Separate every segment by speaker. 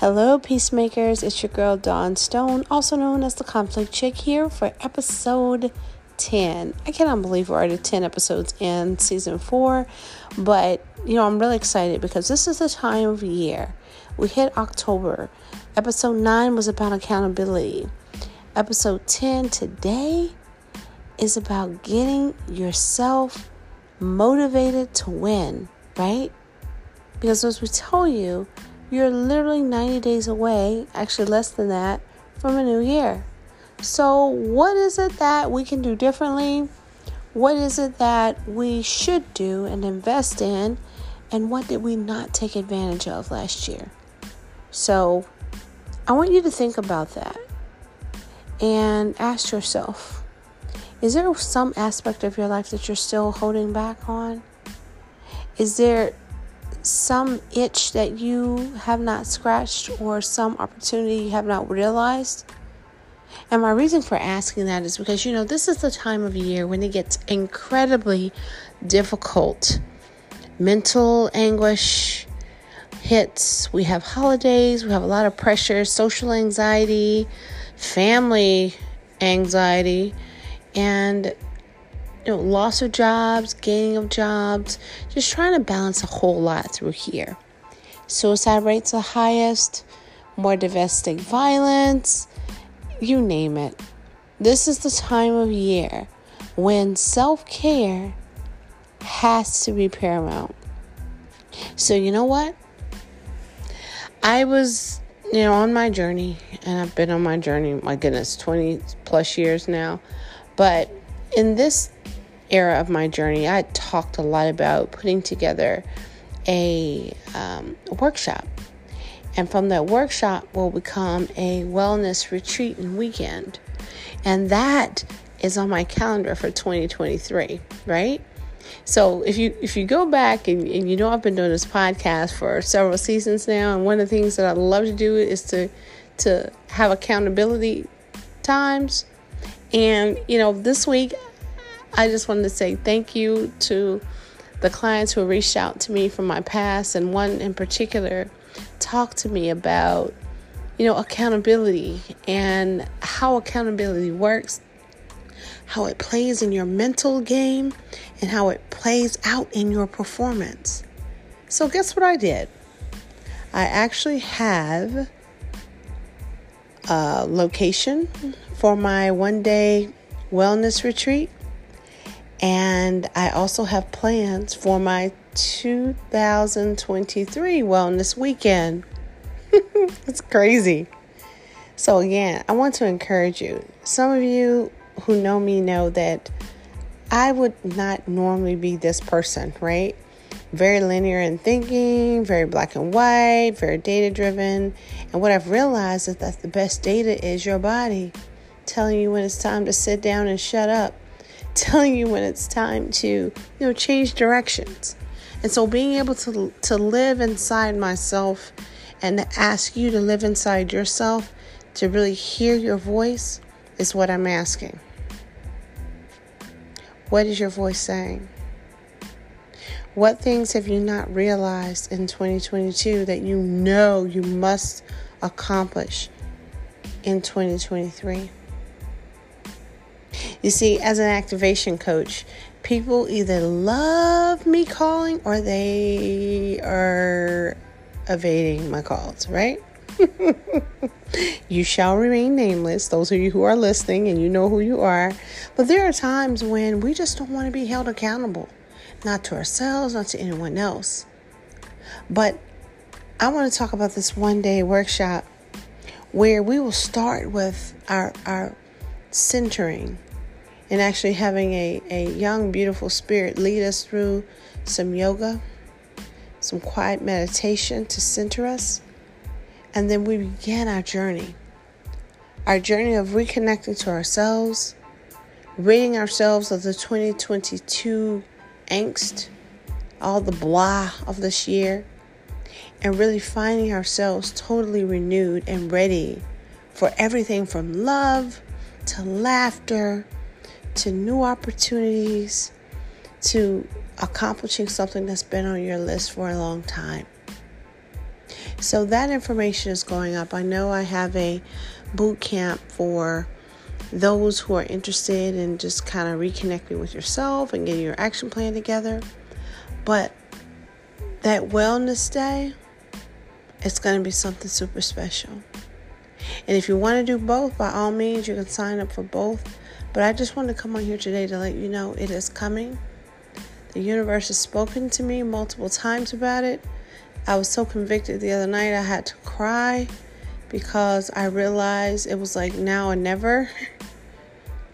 Speaker 1: Hello, peacemakers. It's your girl Dawn Stone, also known as the Conflict Chick, here for episode 10. I cannot believe we're already 10 episodes in season 4, but you know, I'm really excited because this is the time of year. We hit October. Episode 9 was about accountability. Episode 10 today is about getting yourself motivated to win, right? Because as we tell you, you're literally 90 days away, actually less than that, from a new year. So, what is it that we can do differently? What is it that we should do and invest in? And what did we not take advantage of last year? So, I want you to think about that and ask yourself is there some aspect of your life that you're still holding back on? Is there some itch that you have not scratched or some opportunity you have not realized? And my reason for asking that is because, you know, this is the time of year when it gets incredibly difficult. Mental anguish hits. We have holidays, we have a lot of pressure, social anxiety, family anxiety, and you know, loss of jobs, gaining of jobs, just trying to balance a whole lot through here. Suicide rates are highest, more domestic violence, you name it. This is the time of year when self care has to be paramount. So, you know what? I was, you know, on my journey, and I've been on my journey, my goodness, 20 plus years now. But in this era of my journey, I talked a lot about putting together a, um, workshop. And from that workshop will become a wellness retreat and weekend. And that is on my calendar for 2023, right? So if you if you go back and, and you know I've been doing this podcast for several seasons now, and one of the things that I love to do is to to have accountability times. And you know, this week I just wanted to say thank you to the clients who reached out to me from my past, and one in particular talked to me about, you know, accountability and how accountability works, how it plays in your mental game, and how it plays out in your performance. So, guess what I did? I actually have a location for my one day wellness retreat and I also have plans for my 2023 wellness weekend. it's crazy. So, again, I want to encourage you. Some of you who know me know that I would not normally be this person, right? Very linear in thinking, very black and white, very data driven. And what I've realized is that the best data is your body telling you when it's time to sit down and shut up telling you when it's time to, you know, change directions. And so being able to to live inside myself and to ask you to live inside yourself to really hear your voice is what I'm asking. What is your voice saying? What things have you not realized in 2022 that you know you must accomplish in 2023? You see, as an activation coach, people either love me calling or they are evading my calls, right? you shall remain nameless, those of you who are listening and you know who you are. But there are times when we just don't want to be held accountable, not to ourselves, not to anyone else. But I want to talk about this one day workshop where we will start with our, our centering and actually having a, a young, beautiful spirit lead us through some yoga, some quiet meditation to center us. And then we begin our journey our journey of reconnecting to ourselves, ridding ourselves of the 2022 angst, all the blah of this year, and really finding ourselves totally renewed and ready for everything from love to laughter to new opportunities, to accomplishing something that's been on your list for a long time. So that information is going up. I know I have a boot camp for those who are interested in just kind of reconnecting with yourself and getting your action plan together. But that wellness day, it's going to be something super special. And if you want to do both, by all means, you can sign up for both. But I just want to come on here today to let you know it is coming. The universe has spoken to me multiple times about it. I was so convicted the other night, I had to cry because I realized it was like now or never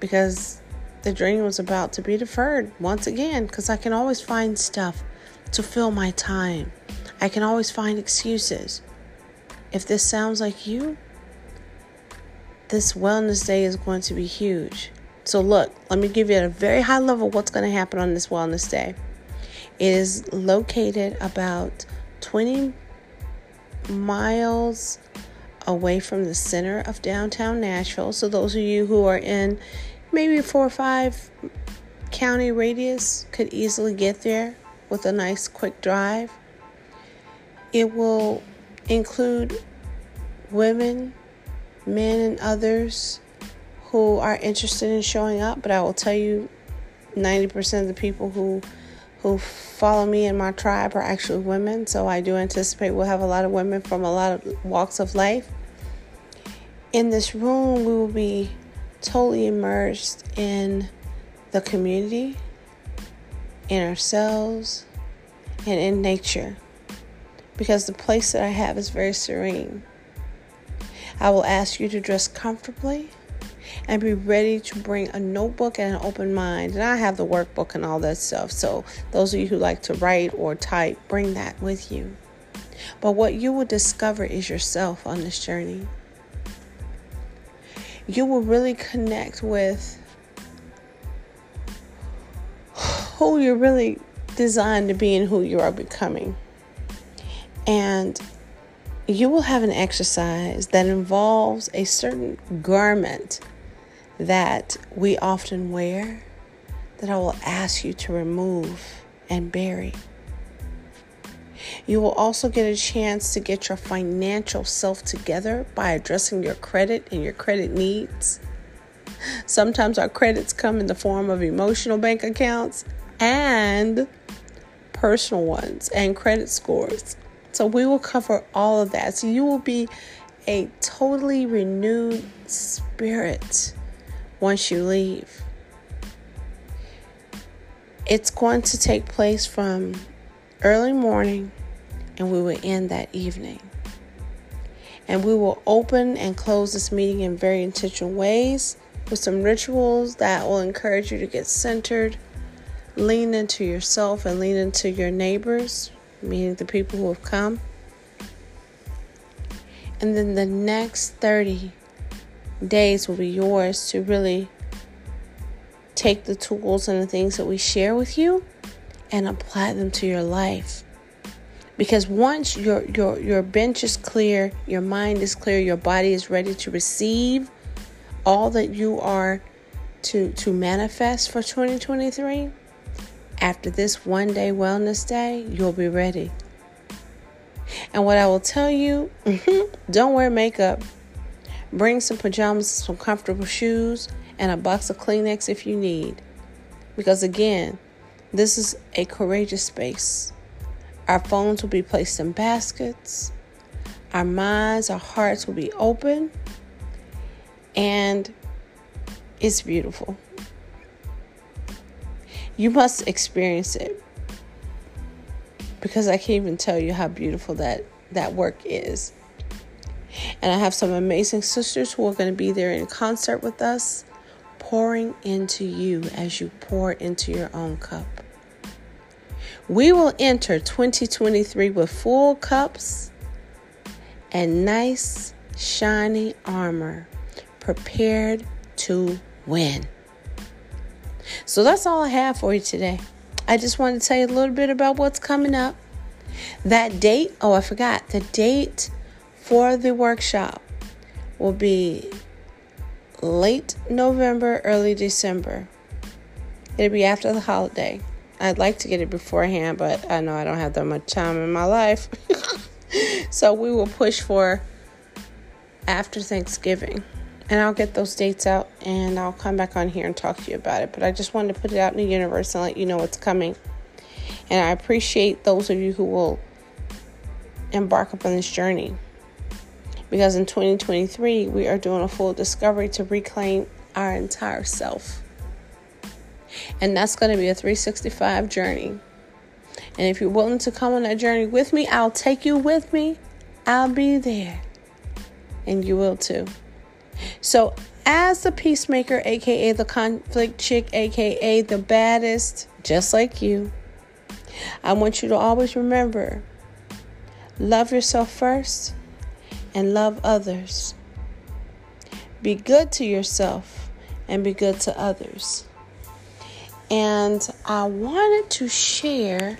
Speaker 1: because the dream was about to be deferred once again because I can always find stuff to fill my time. I can always find excuses. If this sounds like you, this wellness day is going to be huge. So, look, let me give you at a very high level what's going to happen on this wellness day. It is located about 20 miles away from the center of downtown Nashville. So, those of you who are in maybe four or five county radius could easily get there with a nice quick drive. It will include women, men, and others who are interested in showing up, but I will tell you 90% of the people who who follow me in my tribe are actually women, so I do anticipate we'll have a lot of women from a lot of walks of life. In this room, we will be totally immersed in the community, in ourselves, and in nature because the place that I have is very serene. I will ask you to dress comfortably and be ready to bring a notebook and an open mind. And I have the workbook and all that stuff. So, those of you who like to write or type, bring that with you. But what you will discover is yourself on this journey. You will really connect with who you're really designed to be and who you are becoming. And you will have an exercise that involves a certain garment that we often wear that I will ask you to remove and bury. You will also get a chance to get your financial self together by addressing your credit and your credit needs. Sometimes our credits come in the form of emotional bank accounts and personal ones and credit scores. So we will cover all of that. So you will be a totally renewed spirit once you leave. It's going to take place from early morning and we will end that evening. And we will open and close this meeting in very intentional ways with some rituals that will encourage you to get centered, lean into yourself, and lean into your neighbors meaning the people who have come. And then the next 30 days will be yours to really take the tools and the things that we share with you and apply them to your life. Because once your your your bench is clear, your mind is clear, your body is ready to receive all that you are to to manifest for 2023 after this one day wellness day, you'll be ready. And what I will tell you don't wear makeup. Bring some pajamas, some comfortable shoes, and a box of Kleenex if you need. Because again, this is a courageous space. Our phones will be placed in baskets. Our minds, our hearts will be open. And it's beautiful. You must experience it because I can't even tell you how beautiful that that work is. And I have some amazing sisters who are going to be there in concert with us, pouring into you as you pour into your own cup. We will enter 2023 with full cups and nice, shiny armor, prepared to win. So that's all I have for you today. I just wanted to tell you a little bit about what's coming up. That date, oh, I forgot. The date for the workshop will be late November, early December. It'll be after the holiday. I'd like to get it beforehand, but I know I don't have that much time in my life. so we will push for after Thanksgiving. And I'll get those dates out and I'll come back on here and talk to you about it. But I just wanted to put it out in the universe and let you know what's coming. And I appreciate those of you who will embark upon this journey. Because in 2023, we are doing a full discovery to reclaim our entire self. And that's going to be a 365 journey. And if you're willing to come on that journey with me, I'll take you with me. I'll be there. And you will too. So, as the peacemaker, aka the conflict chick, aka the baddest, just like you, I want you to always remember love yourself first and love others. Be good to yourself and be good to others. And I wanted to share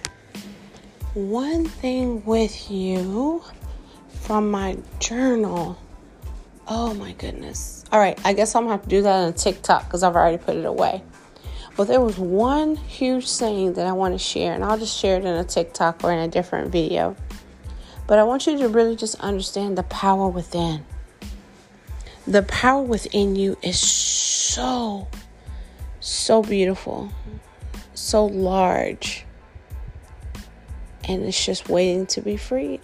Speaker 1: one thing with you from my journal. Oh my goodness. All right, I guess I'm gonna have to do that on TikTok because I've already put it away. But there was one huge saying that I want to share, and I'll just share it in a TikTok or in a different video. But I want you to really just understand the power within. The power within you is so, so beautiful, so large and it's just waiting to be freed.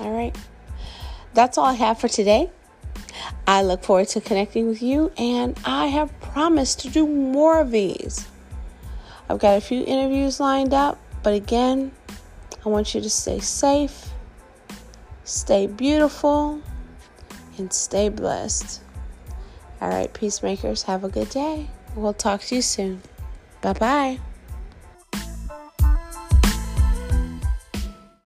Speaker 1: All right. That's all I have for today. I look forward to connecting with you, and I have promised to do more of these. I've got a few interviews lined up, but again, I want you to stay safe, stay beautiful, and stay blessed. All right, peacemakers, have a good day. We'll talk to you soon. Bye bye.